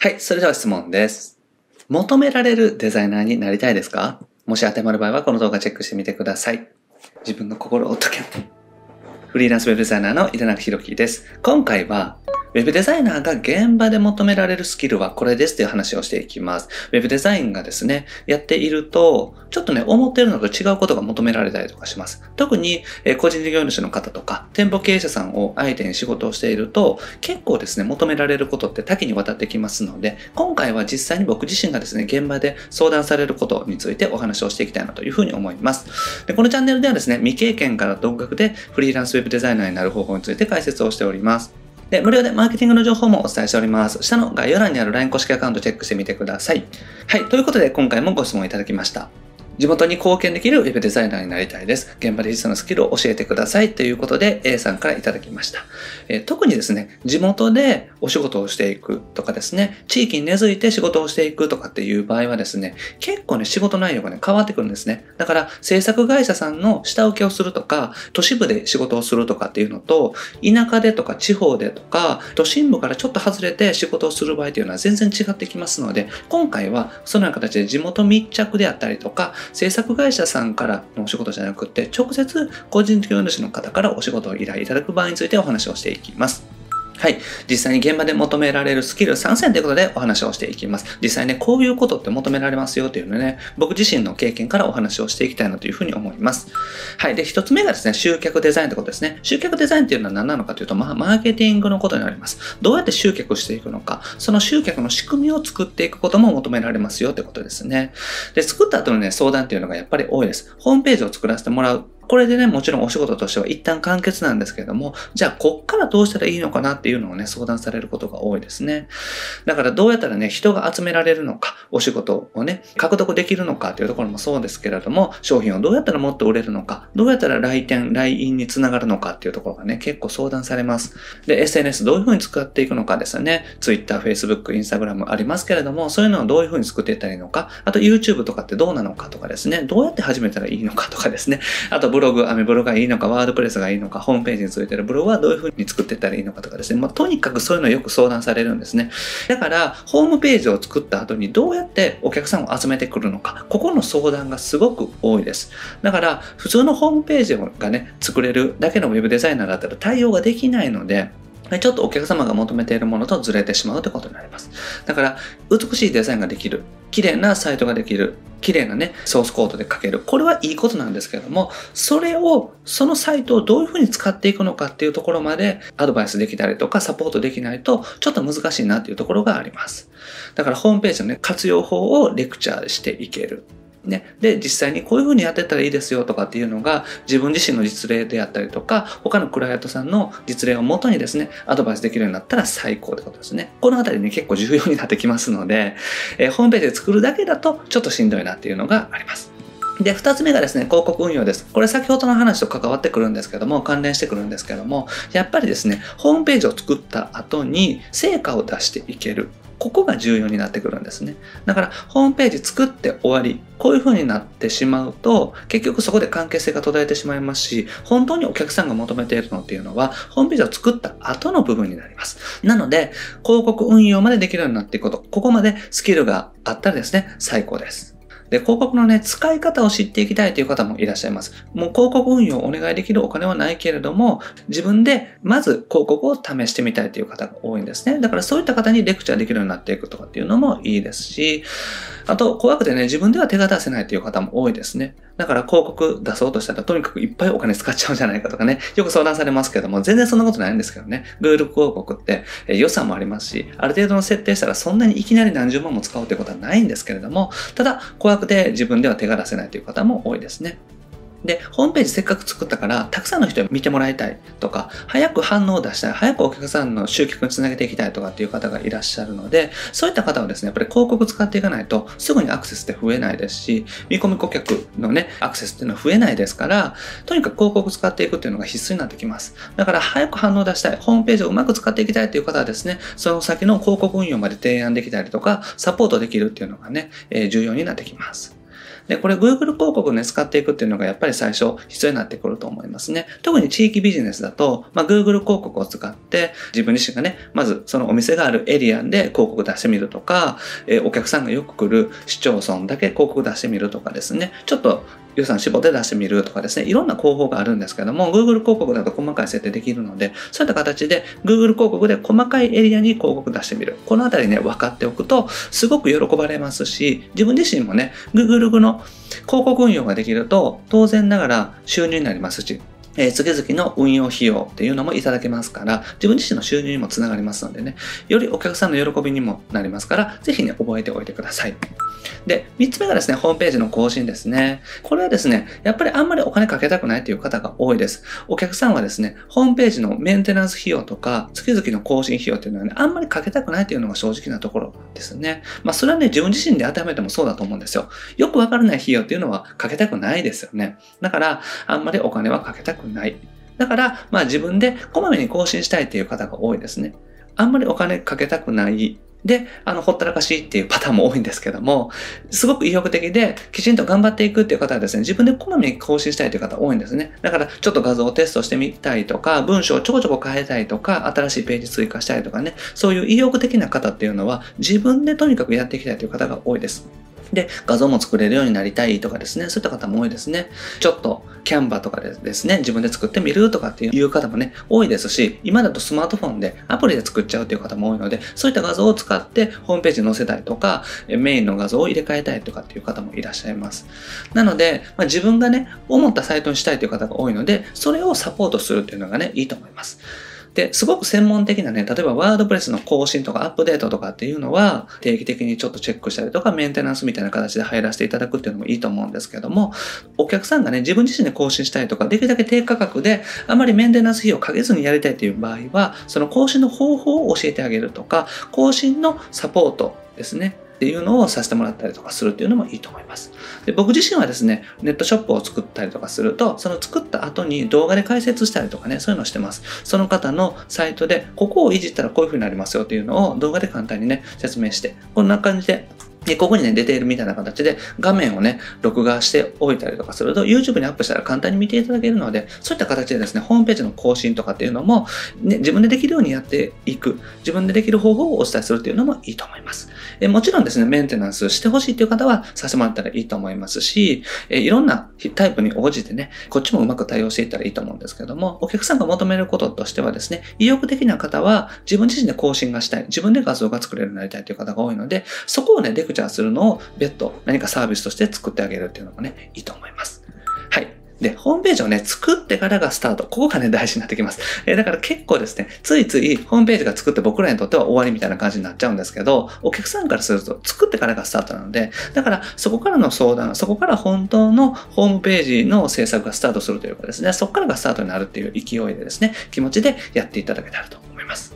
はい、それでは質問です。求められるデザイナーになりたいですか？もし当てはまる場合はこの動画チェックしてみてください。自分の心を解け。フリーランスウェブデザイナーの井田中弘樹です。今回は、ウェブデザイナーが現場で求められるスキルはこれですという話をしていきます。ウェブデザインがですね、やっていると、ちょっとね、思ってるのと違うことが求められたりとかします。特に、え個人事業主の方とか、店舗経営者さんを相手に仕事をしていると、結構ですね、求められることって多岐にわたってきますので、今回は実際に僕自身がですね、現場で相談されることについてお話をしていきたいなというふうに思います。でこのチャンネルではですね、未経験から独学でフリーランスウェブデザイナーになる方法について解説をしております。で、無料でマーケティングの情報もお伝えしております。下の概要欄にある LINE 公式アカウントチェックしてみてください。はい、ということで今回もご質問いただきました。地元に貢献できるウェブデザイナーになりたいです。現場で必要なスキルを教えてくださいということで A さんからいただきました。え特にですね、地元でお仕事をしていくとかですね、地域に根付いて仕事をしていくとかっていう場合はですね、結構ね、仕事内容がね、変わってくるんですね。だから、制作会社さんの下請けをするとか、都市部で仕事をするとかっていうのと、田舎でとか地方でとか、都心部からちょっと外れて仕事をする場合というのは全然違ってきますので、今回はそのような形で地元密着であったりとか、制作会社さんからのお仕事じゃなくて、直接個人事業主の方からお仕事を依頼いただく場合についてお話をしていきます。はい。実際に現場で求められるスキル3選ということでお話をしていきます。実際ね、こういうことって求められますよというのね、僕自身の経験からお話をしていきたいなというふうに思います。はい。で、一つ目がですね、集客デザインということですね。集客デザインっていうのは何なのかというと、まあ、マーケティングのことになります。どうやって集客していくのか、その集客の仕組みを作っていくことも求められますよということですね。で、作った後のね、相談っていうのがやっぱり多いです。ホームページを作らせてもらう。これでね、もちろんお仕事としては一旦完結なんですけれども、じゃあ、こっからどうしたらいいのかなっていうのをね、相談されることが多いですね。だから、どうやったらね、人が集められるのか、お仕事をね、獲得できるのかっていうところもそうですけれども、商品をどうやったらもっと売れるのか、どうやったら来店、来院につながるのかっていうところがね、結構相談されます。で、SNS どういうふうに使っていくのかですよね。Twitter、Facebook、Instagram ありますけれども、そういうのをどういうふうに作っていったらいいのか、あと YouTube とかってどうなのかとかですね、どうやって始めたらいいのかとかですね、あとブログ、アメブロがいいのか、ワードプレスがいいのか、ホームページについてるブログはどういうふうに作っていったらいいのかとかですね、まあ、とにかくそういうのをよく相談されるんですね。だから、ホームページを作った後にどうやってお客さんを集めてくるのか、ここの相談がすごく多いです。だから、普通のホームページがね、作れるだけのウェブデザイナーだったら対応ができないので、ちょっとお客様が求めているものとずれてしまうということになります。だから、美しいデザインができる、綺麗なサイトができる、綺麗なね、ソースコードで書ける。これはいいことなんですけれども、それを、そのサイトをどういうふうに使っていくのかっていうところまでアドバイスできたりとかサポートできないと、ちょっと難しいなっていうところがあります。だから、ホームページのね、活用法をレクチャーしていける。ね。で、実際にこういうふうにやってったらいいですよとかっていうのが自分自身の実例であったりとか、他のクライアントさんの実例をもとにですね、アドバイスできるようになったら最高ってことですね。このあたりね、結構重要になってきますので、えーホームページで作るだけだとちょっとしんどいなっていうのがあります。で、二つ目がですね、広告運用です。これ先ほどの話と関わってくるんですけども、関連してくるんですけども、やっぱりですね、ホームページを作った後に成果を出していける。ここが重要になってくるんですね。だから、ホームページ作って終わり。こういう風になってしまうと、結局そこで関係性が途絶えてしまいますし、本当にお客さんが求めているのっていうのは、ホームページを作った後の部分になります。なので、広告運用までできるようになっていくこと、ここまでスキルがあったらですね、最高です。で、広告のね、使い方を知っていきたいという方もいらっしゃいます。もう広告運用をお願いできるお金はないけれども、自分でまず広告を試してみたいという方が多いんですね。だからそういった方にレクチャーできるようになっていくとかっていうのもいいですし、あと怖くてね、自分では手が出せないという方も多いですね。だから広告出そうとしたらとにかくいっぱいお金使っちゃうんじゃないかとかね、よく相談されますけども、全然そんなことないんですけどね。Google 広告ってえー予算もありますし、ある程度の設定したらそんなにいきなり何十万も使うということはないんですけれども、ただ怖くて自分では手が出せないという方も多いですね。で、ホームページせっかく作ったから、たくさんの人に見てもらいたいとか、早く反応を出したい、早くお客さんの集客につなげていきたいとかっていう方がいらっしゃるので、そういった方はですね、やっぱり広告使っていかないと、すぐにアクセスって増えないですし、見込み顧客のね、アクセスっていうのは増えないですから、とにかく広告使っていくっていうのが必須になってきます。だから早く反応を出したい、ホームページをうまく使っていきたいという方はですね、その先の広告運用まで提案できたりとか、サポートできるっていうのがね、えー重要になってきます。で、これ Google 広告ね、使っていくっていうのがやっぱり最初必要になってくると思いますね。特に地域ビジネスだと、まあ、Google 広告を使って自分自身がね、まずそのお店があるエリアで広告出してみるとか、えー、お客さんがよく来る市町村だけ広告出してみるとかですね、ちょっと予算絞って出してみるとかですね、いろんな広報があるんですけども、Google 広告だと細かい設定できるので、そういった形で Google 広告で細かいエリアに広告出してみる。このあたりね、分かっておくと、すごく喜ばれますし、自分自身もね、Google の広告運用ができると、当然ながら収入になりますし、えー、月々の運用費用っていうのもいただけますから、自分自身の収入にもつながりますのでね、よりお客さんの喜びにもなりますから、ぜひね、覚えておいてください。で、3つ目がですね、ホームページの更新ですね。これはですね、やっぱりあんまりお金かけたくないという方が多いです。お客さんはですね、ホームページのメンテナンス費用とか、月々の更新費用っていうのはね、あんまりかけたくないというのが正直なところですね。まあ、それはね、自分自身で当てはめてもそうだと思うんですよ。よくわからない費用っていうのはかけたくないですよね。だから、あんまりお金はかけたくない。だから、まあ自分でこまめに更新したいっていう方が多いですね。あんまりお金かけたくないで、あの、ほったらかしいっていうパターンも多いんですけども、すごく意欲的で、きちんと頑張っていくっていう方はですね、自分でこまめに更新したいという方多いんですね。だから、ちょっと画像をテストしてみたいとか、文章をちょこちょこ変えたいとか、新しいページ追加したいとかね、そういう意欲的な方っていうのは、自分でとにかくやっていきたいという方が多いです。で、画像も作れるようになりたいとかですね、そういった方も多いですね。ちょっとキャンバーとかでですね、自分で作ってみるとかっていう方もね、多いですし、今だとスマートフォンでアプリで作っちゃうっていう方も多いので、そういった画像を使ってホームページに載せたいとか、メインの画像を入れ替えたいとかっていう方もいらっしゃいます。なので、まあ、自分がね、思ったサイトにしたいという方が多いので、それをサポートするっていうのがね、いいと思います。で、すごく専門的なね、例えばワードプレスの更新とかアップデートとかっていうのは、定期的にちょっとチェックしたりとか、メンテナンスみたいな形で入らせていただくっていうのもいいと思うんですけども、お客さんがね、自分自身で更新したいとか、できるだけ低価格で、あまりメンテナンス費をかけずにやりたいという場合は、その更新の方法を教えてあげるとか、更新のサポートですね。っていうのをさせてもらったりとかするっていうのもいいと思います。で僕自身はですね、ネットショップを作ったりとかすると、その作った後に動画で解説したりとかね、そういうのをしてます。その方のサイトで、ここをいじったらこういう風になりますよっていうのを動画で簡単にね、説明して、こんな感じでで、ここにね、出ているみたいな形で画面をね、録画しておいたりとかすると、YouTube にアップしたら簡単に見ていただけるので、そういった形でですね、ホームページの更新とかっていうのも、ね、自分でできるようにやっていく、自分でできる方法をお伝えするっていうのもいいと思います。えもちろんですね、メンテナンスしてほしいっていう方はさせてもらったらいいと思いますし、えいろんなタイプに応じてね、こっちもうまく対応していったらいいと思うんですけども、お客さんが求めることとしてはですね、意欲的な方は自分自身で更新がしたい、自分で画像が作れるようになりたいという方が多いので、そこをね、レクチャーするのを別途何かサービスとして作ってあげるっていうのもね、いいと思います。はい。で、ホームページをね、作ってからがスタート。ここがね、大事になってきます。えー、だから結構ですね、ついついホームページが作って僕らにとっては終わりみたいな感じになっちゃうんですけど、お客さんからすると作ってからがスタートなので、だからそこからの相談、そこから本当のホームページの制作がスタートするというかですね、そこからがスタートになるっていう勢いでですね、気持ちでやっていただけたらと思います。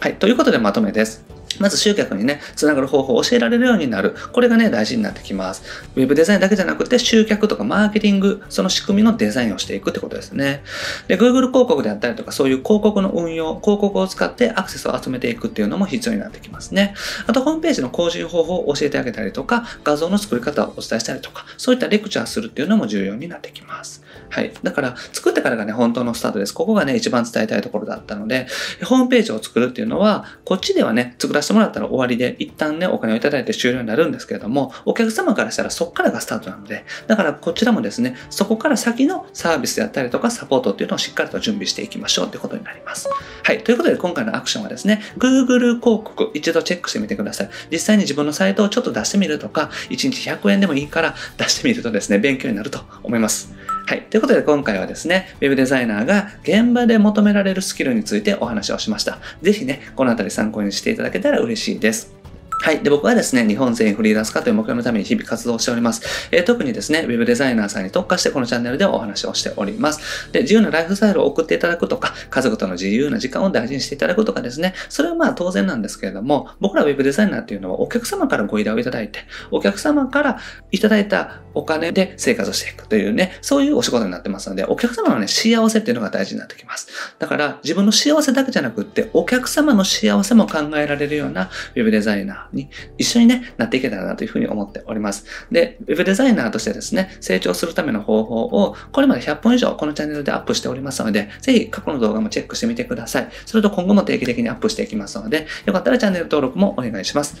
はい。ということでまとめです。まず集客にね、つながる方法を教えられるようになる。これがね、大事になってきます。ウェブデザインだけじゃなくて、集客とかマーケティング、その仕組みのデザインをしていくってことですね。で、Google 広告であったりとか、そういう広告の運用、広告を使ってアクセスを集めていくっていうのも必要になってきますね。あと、ホームページの更新方法を教えてあげたりとか、画像の作り方をお伝えしたりとか、そういったレクチャーするっていうのも重要になってきます。はい。だから、作ってからがね、本当のスタートです。ここがね、一番伝えたいところだったので、ホームページを作るっていうのは、こっちではね、作らせてもらったら終わりで、一旦ね、お金をいただいて終了になるんですけれども、お客様からしたらそこからがスタートなので、だからこちらもですね、そこから先のサービスであったりとかサポートっていうのをしっかりと準備していきましょうということになります。はい。ということで今回のアクションはですね、Google 広告一度チェックしてみてください。実際に自分のサイトをちょっと出してみるとか、1日100円でもいいから出してみるとですね、勉強になると思います。はい。ということで今回はですね、Web デザイナーが現場で求められるスキルについてお話をしました。ぜひね、このあたり参考にしていただけたら嬉しいです。はい。で、僕はですね、日本全員フリーランス化という目標のために日々活動しております。えー、特にですね、ウェブデザイナーさんに特化してこのチャンネルでお話をしております。で、自由なライフスタイルを送っていただくとか、家族との自由な時間を大事にしていただくとかですね、それはまあ当然なんですけれども、僕らウェブデザイナーっていうのはお客様からご依頼をいただいて、お客様からいただいたお金で生活していくというね、そういうお仕事になってますので、お客様のね、幸せっていうのが大事になってきます。だから、自分の幸せだけじゃなくって、お客様の幸せも考えられるようなウェブデザイナーに一緒にね、なっていけたらなというふうに思っております。で、ウェブデザイナーとしてですね、成長するための方法を、これまで100本以上このチャンネルでアップしておりますので、ぜひ過去の動画もチェックしてみてください。それと今後も定期的にアップしていきますので、よかったらチャンネル登録もお願いします。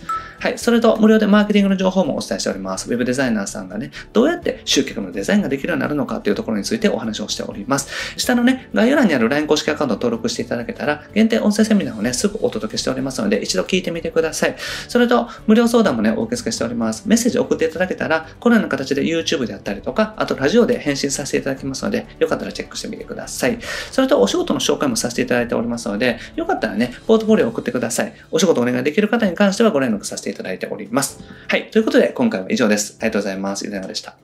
はい。それと無料でマーケティングの情報もお伝えしております。ウェブデザイナーさんがね、どうやって集客のデザインができるようになるのかというところについてお話をしております。下のね、概要欄にある LINE 公式アカウントを登録していただけたら、限定音声セミナーをね、すぐお届けしておりますので、一度聞いてみてください。それと、無料相談もね、お受け付けしております。メッセージ送っていただけたら、このような形で YouTube であったりとか、あとラジオで返信させていただきますので、よかったらチェックしてみてください。それと、お仕事の紹介もさせていただいておりますので、よかったらね、ポートフォリオを送ってください。お仕事お願いできる方に関してはご連絡させていただきますいただいております。はい。ということで、今回は以上です。ありがとうございます。ゆでなでした。